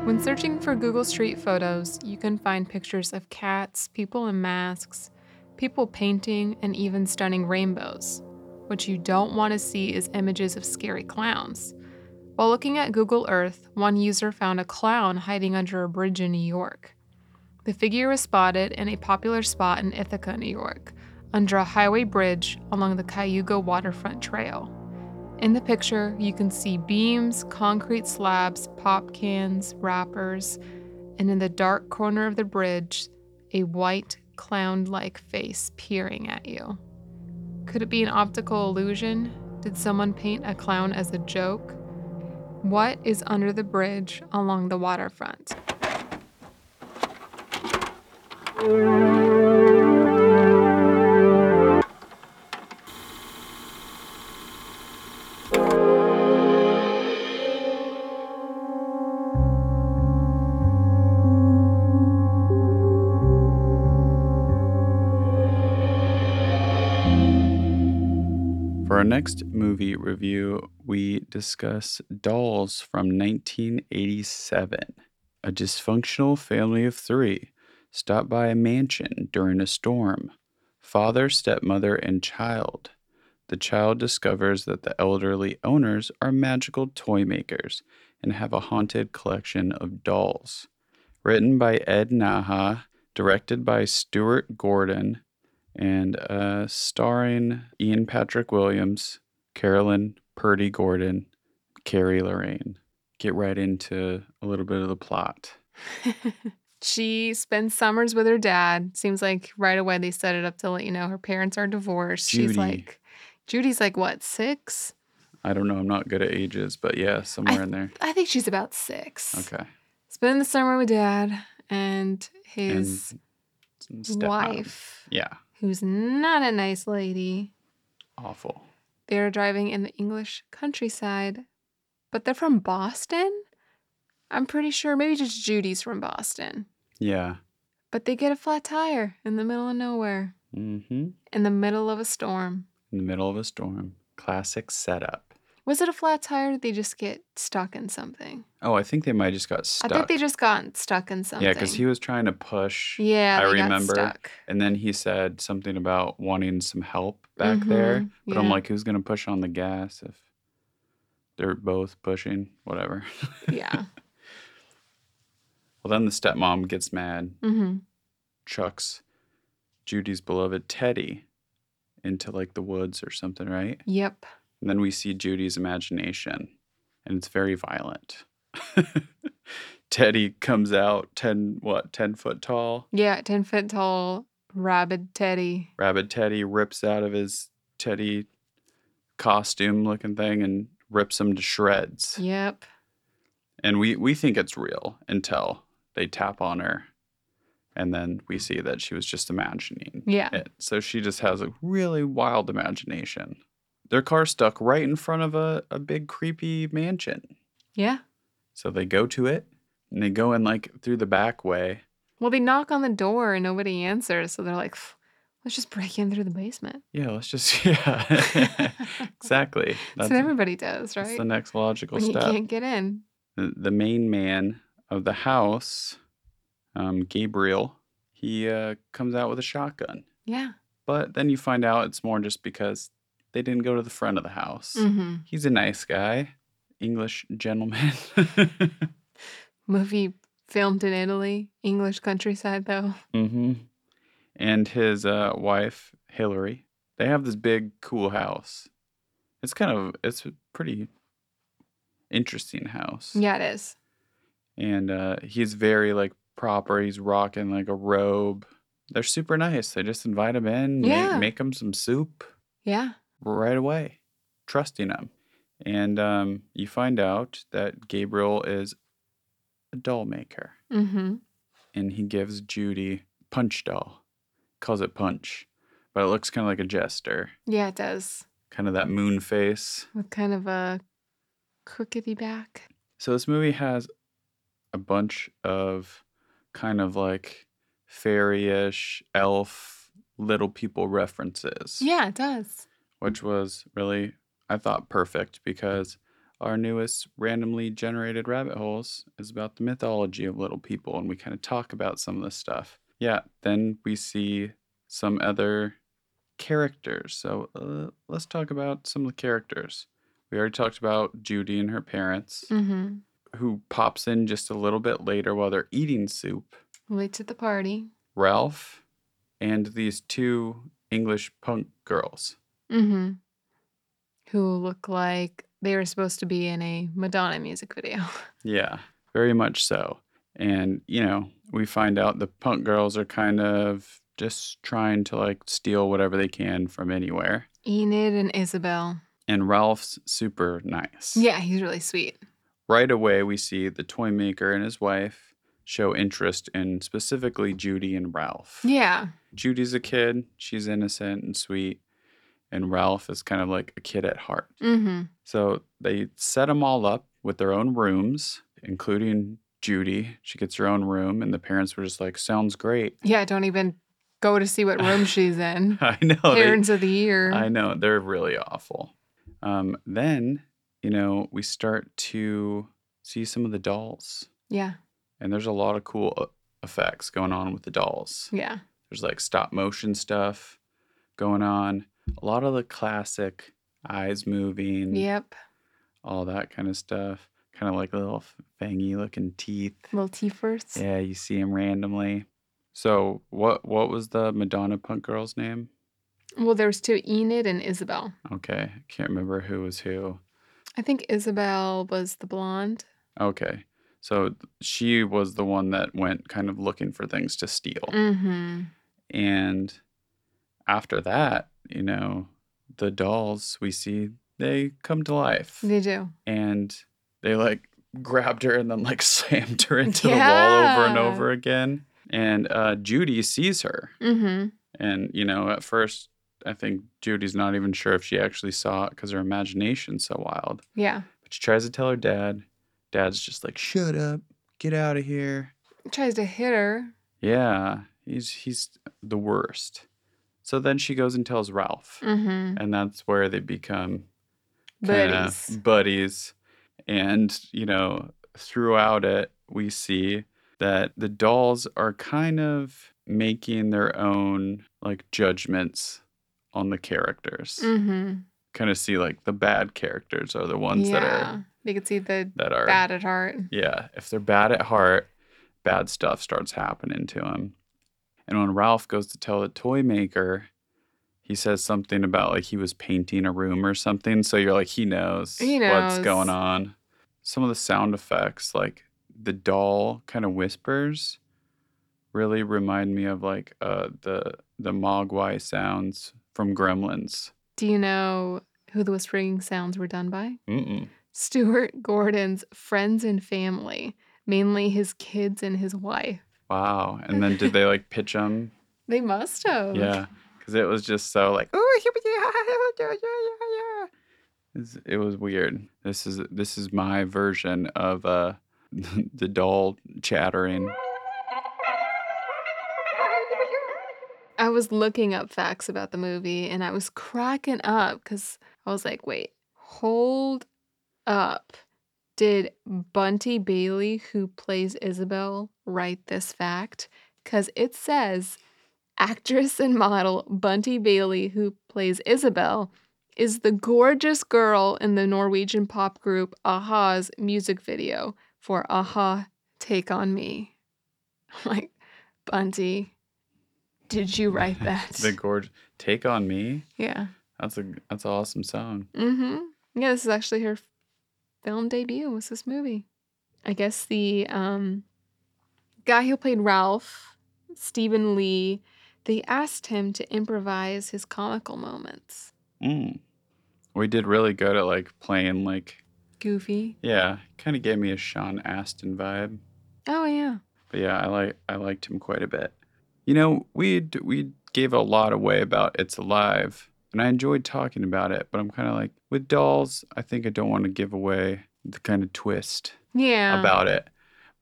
Speaker 2: When searching for Google Street photos, you can find pictures of cats, people in masks, people painting, and even stunning rainbows. What you don't want to see is images of scary clowns. While looking at Google Earth, one user found a clown hiding under a bridge in New York. The figure was spotted in a popular spot in Ithaca, New York, under a highway bridge along the Cayuga Waterfront Trail. In the picture, you can see beams, concrete slabs, pop cans, wrappers, and in the dark corner of the bridge, a white clown like face peering at you. Could it be an optical illusion? Did someone paint a clown as a joke? What is under the bridge along the waterfront?
Speaker 1: Next movie review, we discuss Dolls from 1987. A dysfunctional family of three stop by a mansion during a storm. Father, stepmother, and child. The child discovers that the elderly owners are magical toy makers and have a haunted collection of dolls. Written by Ed Naha, directed by Stuart Gordon, and uh, starring Ian Patrick Williams, Carolyn Purdy Gordon, Carrie Lorraine. Get right into a little bit of the plot.
Speaker 2: she spends summers with her dad. Seems like right away they set it up to let you know her parents are divorced.
Speaker 1: Judy.
Speaker 2: She's like, Judy's like, what, six?
Speaker 1: I don't know. I'm not good at ages, but yeah, somewhere in there.
Speaker 2: I think she's about six.
Speaker 1: Okay.
Speaker 2: Spending the summer with dad and his
Speaker 1: And
Speaker 2: wife,
Speaker 1: Yeah.
Speaker 2: Who's not a nice lady.
Speaker 1: Awful.
Speaker 2: They're driving in the English countryside, but they're from Boston. I'm pretty sure maybe just Judy's from Boston.
Speaker 1: Yeah.
Speaker 2: But they get a flat tire in the middle of nowhere,
Speaker 1: Mm-hmm.
Speaker 2: in the middle of a storm.
Speaker 1: In the middle of a storm. Classic setup.
Speaker 2: Was it a flat tire or did they just get stuck in something?
Speaker 1: Oh, I think they might have just got stuck.
Speaker 2: I think they just got stuck in something.
Speaker 1: yeah, because he was trying to push.
Speaker 2: Yeah,
Speaker 1: I remember.
Speaker 2: stuck.
Speaker 1: And then he said something about wanting some help back there.
Speaker 2: Mhm,
Speaker 1: But I'm like, who's going to push on the gas if they're both pushing? Whatever.
Speaker 2: Yeah.
Speaker 1: well, then the stepmom gets mad,
Speaker 2: hmm
Speaker 1: chucks Judy's beloved Teddy into like the woods or something, right?
Speaker 2: Yep.
Speaker 1: And then we see Judy's imagination, and it's very violent. Teddy comes out 10, what, 10 foot tall?
Speaker 2: Yeah, 10 foot tall, rabid Teddy.
Speaker 1: Rabid Teddy rips out of his Teddy costume looking thing and rips him to shreds.
Speaker 2: Yep.
Speaker 1: And we, we think it's real until they tap on her. And then we see that she was just imagining
Speaker 2: Yeah.
Speaker 1: it. So she just has a really wild imagination. Their car stuck right in front of a, a big creepy mansion.
Speaker 2: Yeah.
Speaker 1: So they go to it and they go in like through the back way.
Speaker 2: Well, they knock on the door and nobody answers. So they're like, let's just break in through the basement.
Speaker 1: Yeah, let's just, yeah, exactly.
Speaker 2: That's what everybody does,
Speaker 1: that's
Speaker 2: right?
Speaker 1: the next logical
Speaker 2: when you can't get in.
Speaker 1: the, the main man of the house, um, Gabriel, he uh, comes out with a shotgun.
Speaker 2: Yeah.
Speaker 1: But then you find out it's more just because they didn't go to the front of the house.
Speaker 2: Mm-hmm.
Speaker 1: He's a nice guy, English gentleman.
Speaker 2: Movie filmed in Italy, English countryside, though.
Speaker 1: hmm And his uh, wife, Hillary, they have this big cool house. It's kind of it's a pretty interesting house.
Speaker 2: Yeah, it is.
Speaker 1: And uh he's very like proper. He's rocking like a robe. They're super nice. They just invite him in,
Speaker 2: Yeah.
Speaker 1: make, make him some soup
Speaker 2: Yeah.
Speaker 1: Right away, trusting him. And um, you find out that Gabriel is a doll maker,
Speaker 2: Mm-hmm.
Speaker 1: and he gives Judy punch doll, calls it punch, but it looks kind of like a jester,
Speaker 2: Yeah, it does.
Speaker 1: kind of that moon face.
Speaker 2: With kind of a crookedy back.
Speaker 1: So this movie has a bunch of kind of like fairy-ish, elf, little people references.
Speaker 2: Yeah, it does.
Speaker 1: Which was really, I thought, perfect because our newest randomly generated rabbit holes is about the mythology of little people, and we kind of talk about some of this stuff. Yeah, then we see some other characters. So uh, let's talk about some of the characters. We already talked about Judy and her parents,
Speaker 2: Mm-hmm.
Speaker 1: who pops in just a little bit later while they're eating soup.
Speaker 2: Late to the party.
Speaker 1: Ralph and these two English punk girls.
Speaker 2: Mm-hmm. Who look like they were supposed to be in a Madonna music video.
Speaker 1: Yeah, very much so. And, you know, we find out the punk girls are kind of just trying to like steal whatever they can from anywhere.
Speaker 2: Enid and Isabel.
Speaker 1: And Ralph's super nice.
Speaker 2: Yeah, he's really sweet.
Speaker 1: Right away, we see the toy maker and his wife show interest in specifically Judy and Ralph.
Speaker 2: Yeah.
Speaker 1: Judy's a kid, she's innocent and sweet. And Ralph is kind of like a kid at heart.
Speaker 2: Mm-hmm.
Speaker 1: So they set them all up with their own rooms, including Judy. She gets her own room, and the parents were just like, "Sounds great."
Speaker 2: Yeah, don't even go to see what room she's in.
Speaker 1: I know. they-
Speaker 2: Parents of the year.
Speaker 1: I know they're really awful. Um, then you know we start to see some of the dolls,
Speaker 2: yeah.
Speaker 1: and there's a lot of cool uh, effects going on with the dolls.
Speaker 2: Yeah.
Speaker 1: There's like stop motion stuff going on. A lot of the classic eyes moving.
Speaker 2: Yep.
Speaker 1: all that kind of stuff. Kind of like little fangy looking teeth.
Speaker 2: Little T-first.
Speaker 1: Yeah, you see them randomly. So what what was the Madonna punk girl's name?
Speaker 2: Well, there was two, Enid and Isabel.
Speaker 1: Okay, can't remember who was who.
Speaker 2: I think Isabel was the blonde.
Speaker 1: Okay, so she was the one that went kind of looking for things to steal.
Speaker 2: Mm-hmm.
Speaker 1: And after that, you know, the dolls we see they come to life,
Speaker 2: They do.
Speaker 1: and they like grabbed her and then like slammed her into the wall over and over again. And uh, Judy sees her,
Speaker 2: Mm-hmm.
Speaker 1: and you know, at first, I think Judy's not even sure if she actually saw it because her imagination's so wild.
Speaker 2: Yeah.
Speaker 1: But she tries to tell her dad. Dad's just like, "Shut up, get out of here."
Speaker 2: He Tries to hit her.
Speaker 1: Yeah, he's he's the worst. So then she goes and tells Ralph,
Speaker 2: Mm-hmm.
Speaker 1: and that's where they become
Speaker 2: Buddies.
Speaker 1: buddies. And, you know, throughout it, we see that the dolls are kind of making their own like judgments on the characters.
Speaker 2: Mm-hmm.
Speaker 1: Kind of see like the bad characters are the ones
Speaker 2: yeah.
Speaker 1: that are
Speaker 2: They could see the
Speaker 1: that are
Speaker 2: bad at heart.
Speaker 1: yeah, if they're bad at heart, bad stuff starts happening to them. And when Ralph goes to tell the toy maker, he says something about like he was painting a room or something. So you're like, he knows,
Speaker 2: He
Speaker 1: what's going on. Some of the sound effects, like the doll kind of whispers, really remind me of like uh, the the Mogwai sounds from Gremlins.
Speaker 2: Do you know who the whispering sounds were done by?
Speaker 1: Mm-mm.
Speaker 2: Stuart Gordon's friends and family, mainly his kids and his wife.
Speaker 1: Wow. And then did they like pitch them?
Speaker 2: They must have.
Speaker 1: Yeah, because it was just so like, "Ooh, It's- it was weird. This is this is my version of uh the doll chattering.
Speaker 2: I was looking up facts about the movie and I was cracking up because I was like, wait, hold up. Did Bunty Bailey, who plays Isabel, write this fact? Because it says actress and model Bunty Bailey, who plays Isabel, is the gorgeous girl in the Norwegian pop group a-ha's music video for Aha Take On Me. I'm like, Bunty, did you write that?
Speaker 1: The gorge. Take on Me.
Speaker 2: Yeah.
Speaker 1: That's a that's an awesome song.
Speaker 2: Mm-hmm. Yeah, this is actually her film debut. Was this movie? I guess the um, guy who played Ralph, Stephen Lee, they asked him to improvise his comical moments.
Speaker 1: Mm. We did really good at like playing like
Speaker 2: Goofy.
Speaker 1: yeah, kind of gave me a Sean Astin vibe.
Speaker 2: Oh yeah.
Speaker 1: But yeah, I like I liked him quite a bit. You know, we we gave a lot away about It's Alive, and I enjoyed talking about it. But I'm kind of like with dolls, I think I don't want to give away the kind of twist
Speaker 2: Yeah.
Speaker 1: about it.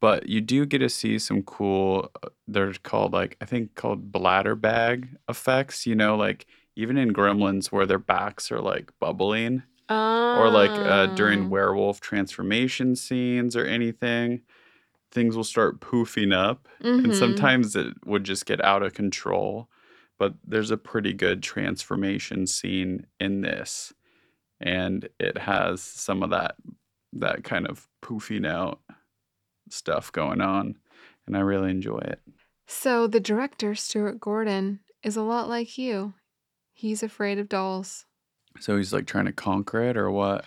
Speaker 1: But you do get to see some cool. uh, They're called like I think called bladder bag effects. You know, like even in Gremlins where their backs are like bubbling or like uh, during
Speaker 2: Oh.
Speaker 1: werewolf transformation scenes or anything, things will start poofing up, and
Speaker 2: Mhm.
Speaker 1: sometimes it would just get out of control. But there's a pretty good transformation scene in this, and it has some of that that kind of poofing out stuff going on, and I really enjoy it.
Speaker 2: So the director, Stuart Gordon, is a lot like you. He's afraid of dolls.
Speaker 1: So he's like trying to conquer it, or what?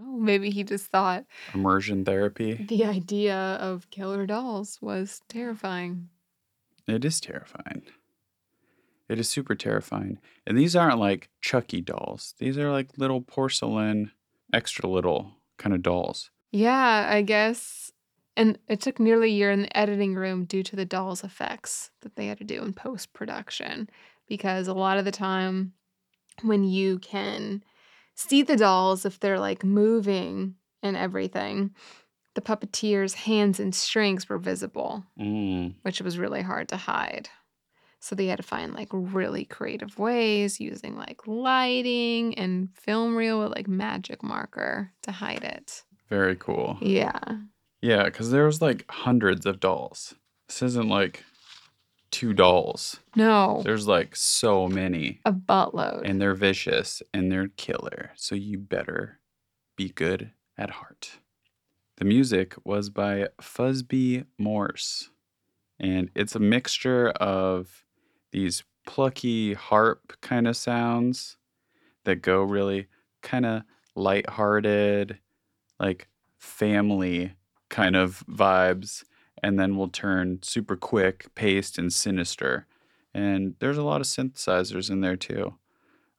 Speaker 2: Oh, maybe he just thought
Speaker 1: Immersion therapy.
Speaker 2: the idea of killer dolls was terrifying.
Speaker 1: It is terrifying. It is super terrifying. And these aren't like Chucky dolls. These are like little porcelain, extra little kind of dolls.
Speaker 2: Yeah, I guess. And it took nearly a year in the editing room due to the dolls' effects that they had to do in post production. Because a lot of the time, when you can see the dolls, if they're like moving and everything, the puppeteer's hands and strings were visible,
Speaker 1: Mm.
Speaker 2: which was really hard to hide. So they had to find like really creative ways using like lighting and film reel with like magic marker to hide it.
Speaker 1: Very cool.
Speaker 2: Yeah.
Speaker 1: Yeah, because there was like hundreds of dolls. This isn't like two dolls.
Speaker 2: No,
Speaker 1: There's like so many.
Speaker 2: a buttload.
Speaker 1: And they're vicious and they're killer. So you better be good at heart. The music was by Fuzzbee Morse. And it's a mixture of these plucky harp kind of sounds that go really kind of lighthearted, like family kind of vibes, and then will turn super quick, paced, and sinister. And there's a lot of synthesizers in there too.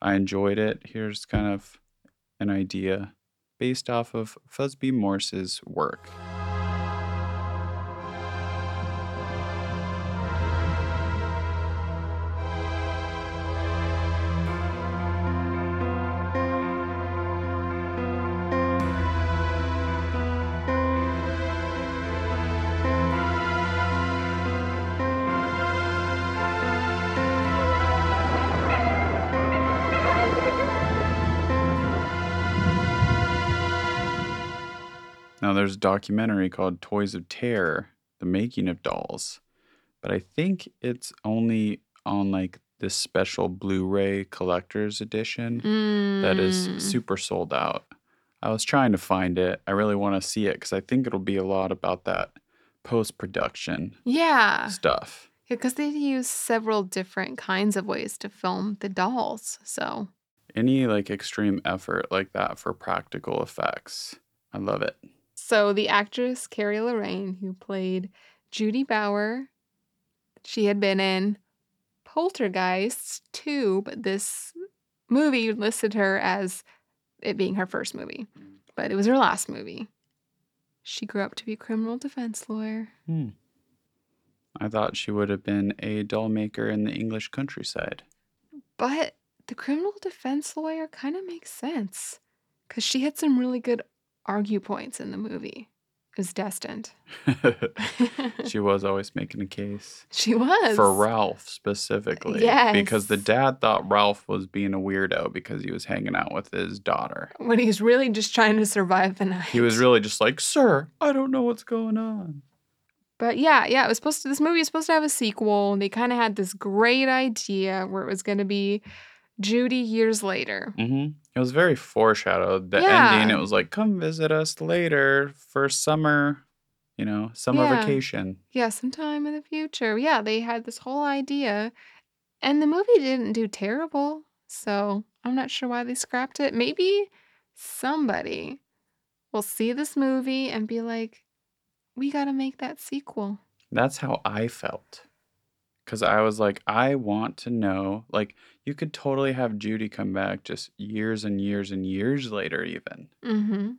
Speaker 1: I enjoyed it. Here's kind of an idea based off of Fuzzbee Morse's work. Now, there's a documentary called Toys of Terror The Making of Dolls, but I think it's only on like this special Blu ray collector's edition that is
Speaker 2: Mm.
Speaker 1: super sold out. I was trying to find it. I really want to see it because I think it'll be a lot about that post production
Speaker 2: Yeah.
Speaker 1: stuff.
Speaker 2: Yeah, Because they use several different kinds of ways to film the dolls. So,
Speaker 1: Any like extreme effort like that for practical effects, I love it.
Speaker 2: So the actress Carrie Lorraine, who played Judy Bower, she had been in Poltergeist too, but this movie listed her as it being her first movie, but it was her last movie. She grew up to be a criminal defense lawyer.
Speaker 1: Hmm. I thought she would have been a doll maker in the English countryside.
Speaker 2: But the criminal defense lawyer kind of makes sense because she had some really good argue points in the movie. It was destined.
Speaker 1: she was always making a case
Speaker 2: she was.
Speaker 1: for Ralph specifically. Yes. Because the dad thought Ralph was being a weirdo because he was hanging out with his daughter.
Speaker 2: When he's really just trying to survive the night.
Speaker 1: He was really just like, Sir, I don't know what's going on.
Speaker 2: But yeah, yeah, it was supposed to, this movie was supposed to have a sequel. And they kind of had this great idea where it was going to be Judy years later.
Speaker 1: Mm-hmm. It was very foreshadowed. The
Speaker 2: Yeah.
Speaker 1: ending, it was like, Come visit us later for summer, you know, summer
Speaker 2: Yeah.
Speaker 1: vacation.
Speaker 2: Yeah, sometime in the future. Yeah, they had this whole idea. And the movie didn't do terrible, so I'm not sure why they scrapped it. Maybe somebody will see this movie and be like, we got to make that sequel.
Speaker 1: That's how I felt. Cause I was like, I want to know. Like, you could totally have Judy come back just years and years and years later, even.
Speaker 2: Mm-hmm.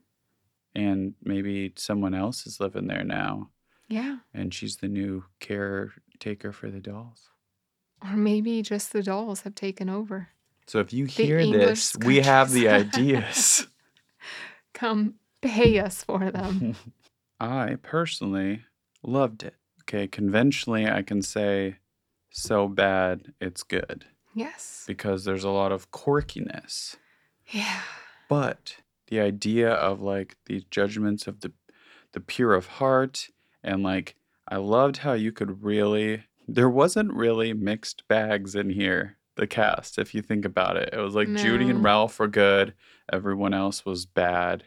Speaker 1: And maybe someone else is living there now,
Speaker 2: Yeah.
Speaker 1: and she's the new caretaker for the dolls.
Speaker 2: Or maybe just the dolls have taken over.
Speaker 1: So if you
Speaker 2: The
Speaker 1: hear
Speaker 2: English
Speaker 1: this, we have the ideas.
Speaker 2: Come pay us for them.
Speaker 1: I personally loved it. Okay, conventionally, I can say so bad it's good
Speaker 2: yes.
Speaker 1: because there's a lot of quirkiness.
Speaker 2: Yeah.
Speaker 1: But the idea of like these judgments of the the pure of heart and like I loved how you could really there wasn't really mixed bags in here the cast if you think about it. It was like Judy and Ralph were good, everyone else was bad.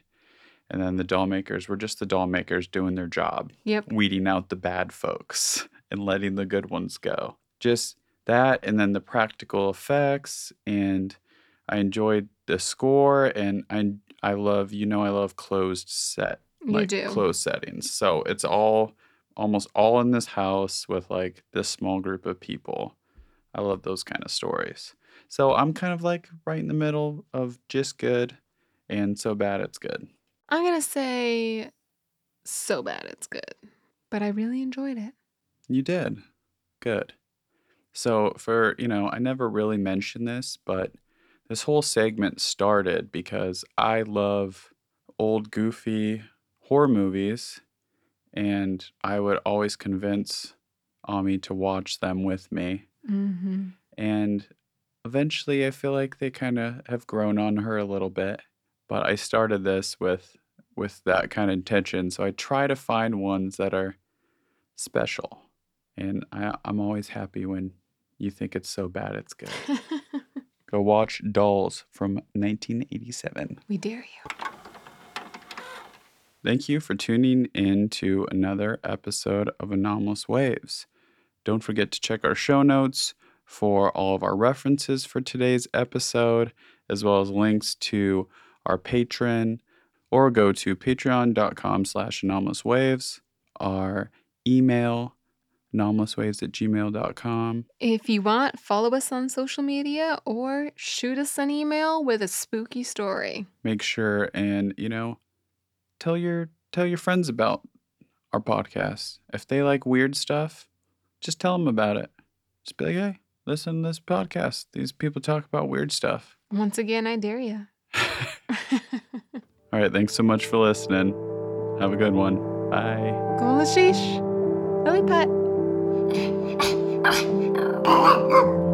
Speaker 1: And then the doll makers were just the doll makers doing their job
Speaker 2: Yep.
Speaker 1: weeding out the bad folks and letting the good ones go. Just that, and then the practical effects, and I enjoyed the score, and I I love you know I love closed set
Speaker 2: You
Speaker 1: like
Speaker 2: do.
Speaker 1: closed settings. So it's all almost all in this house with like this small group of people. I love those kind of stories. So I'm kind of like right in the middle of just good and so bad it's good.
Speaker 2: I'm going to say so bad it's good. But I really enjoyed it.
Speaker 1: You did. Good. So, for, you know, I never really mentioned this, but this whole segment started because I love old, goofy horror movies, and I would always convince Ami to watch them with me.
Speaker 2: Mm-hmm.
Speaker 1: And eventually, I feel like they kind of have grown on her a little bit. But I started this with with that kind of intention, so I try to find ones that are special. And I, I'm always happy when you think it's so bad it's good. Go watch Dolls from 1987.
Speaker 2: we dare you.
Speaker 1: Thank you for tuning in to another episode of Anomalous Waves. Don't forget to check our show notes for all of our references for today's episode, as well as links to our patron, or go to patreon.com slash anomalouswaves, our email, anomalouswaves at gmail.com.
Speaker 2: If you want, follow us on social media or shoot us an email with a spooky story.
Speaker 1: Make sure and, you know, tell your tell your friends about our podcast. If they like weird stuff, just tell them about it. Just be like, hey, listen to this podcast. These people talk about weird stuff.
Speaker 2: Once again, I dare you.
Speaker 1: All right, thanks so much for listening. Have a good one. Bye.
Speaker 2: Go Lashish. Lily Putt. どう?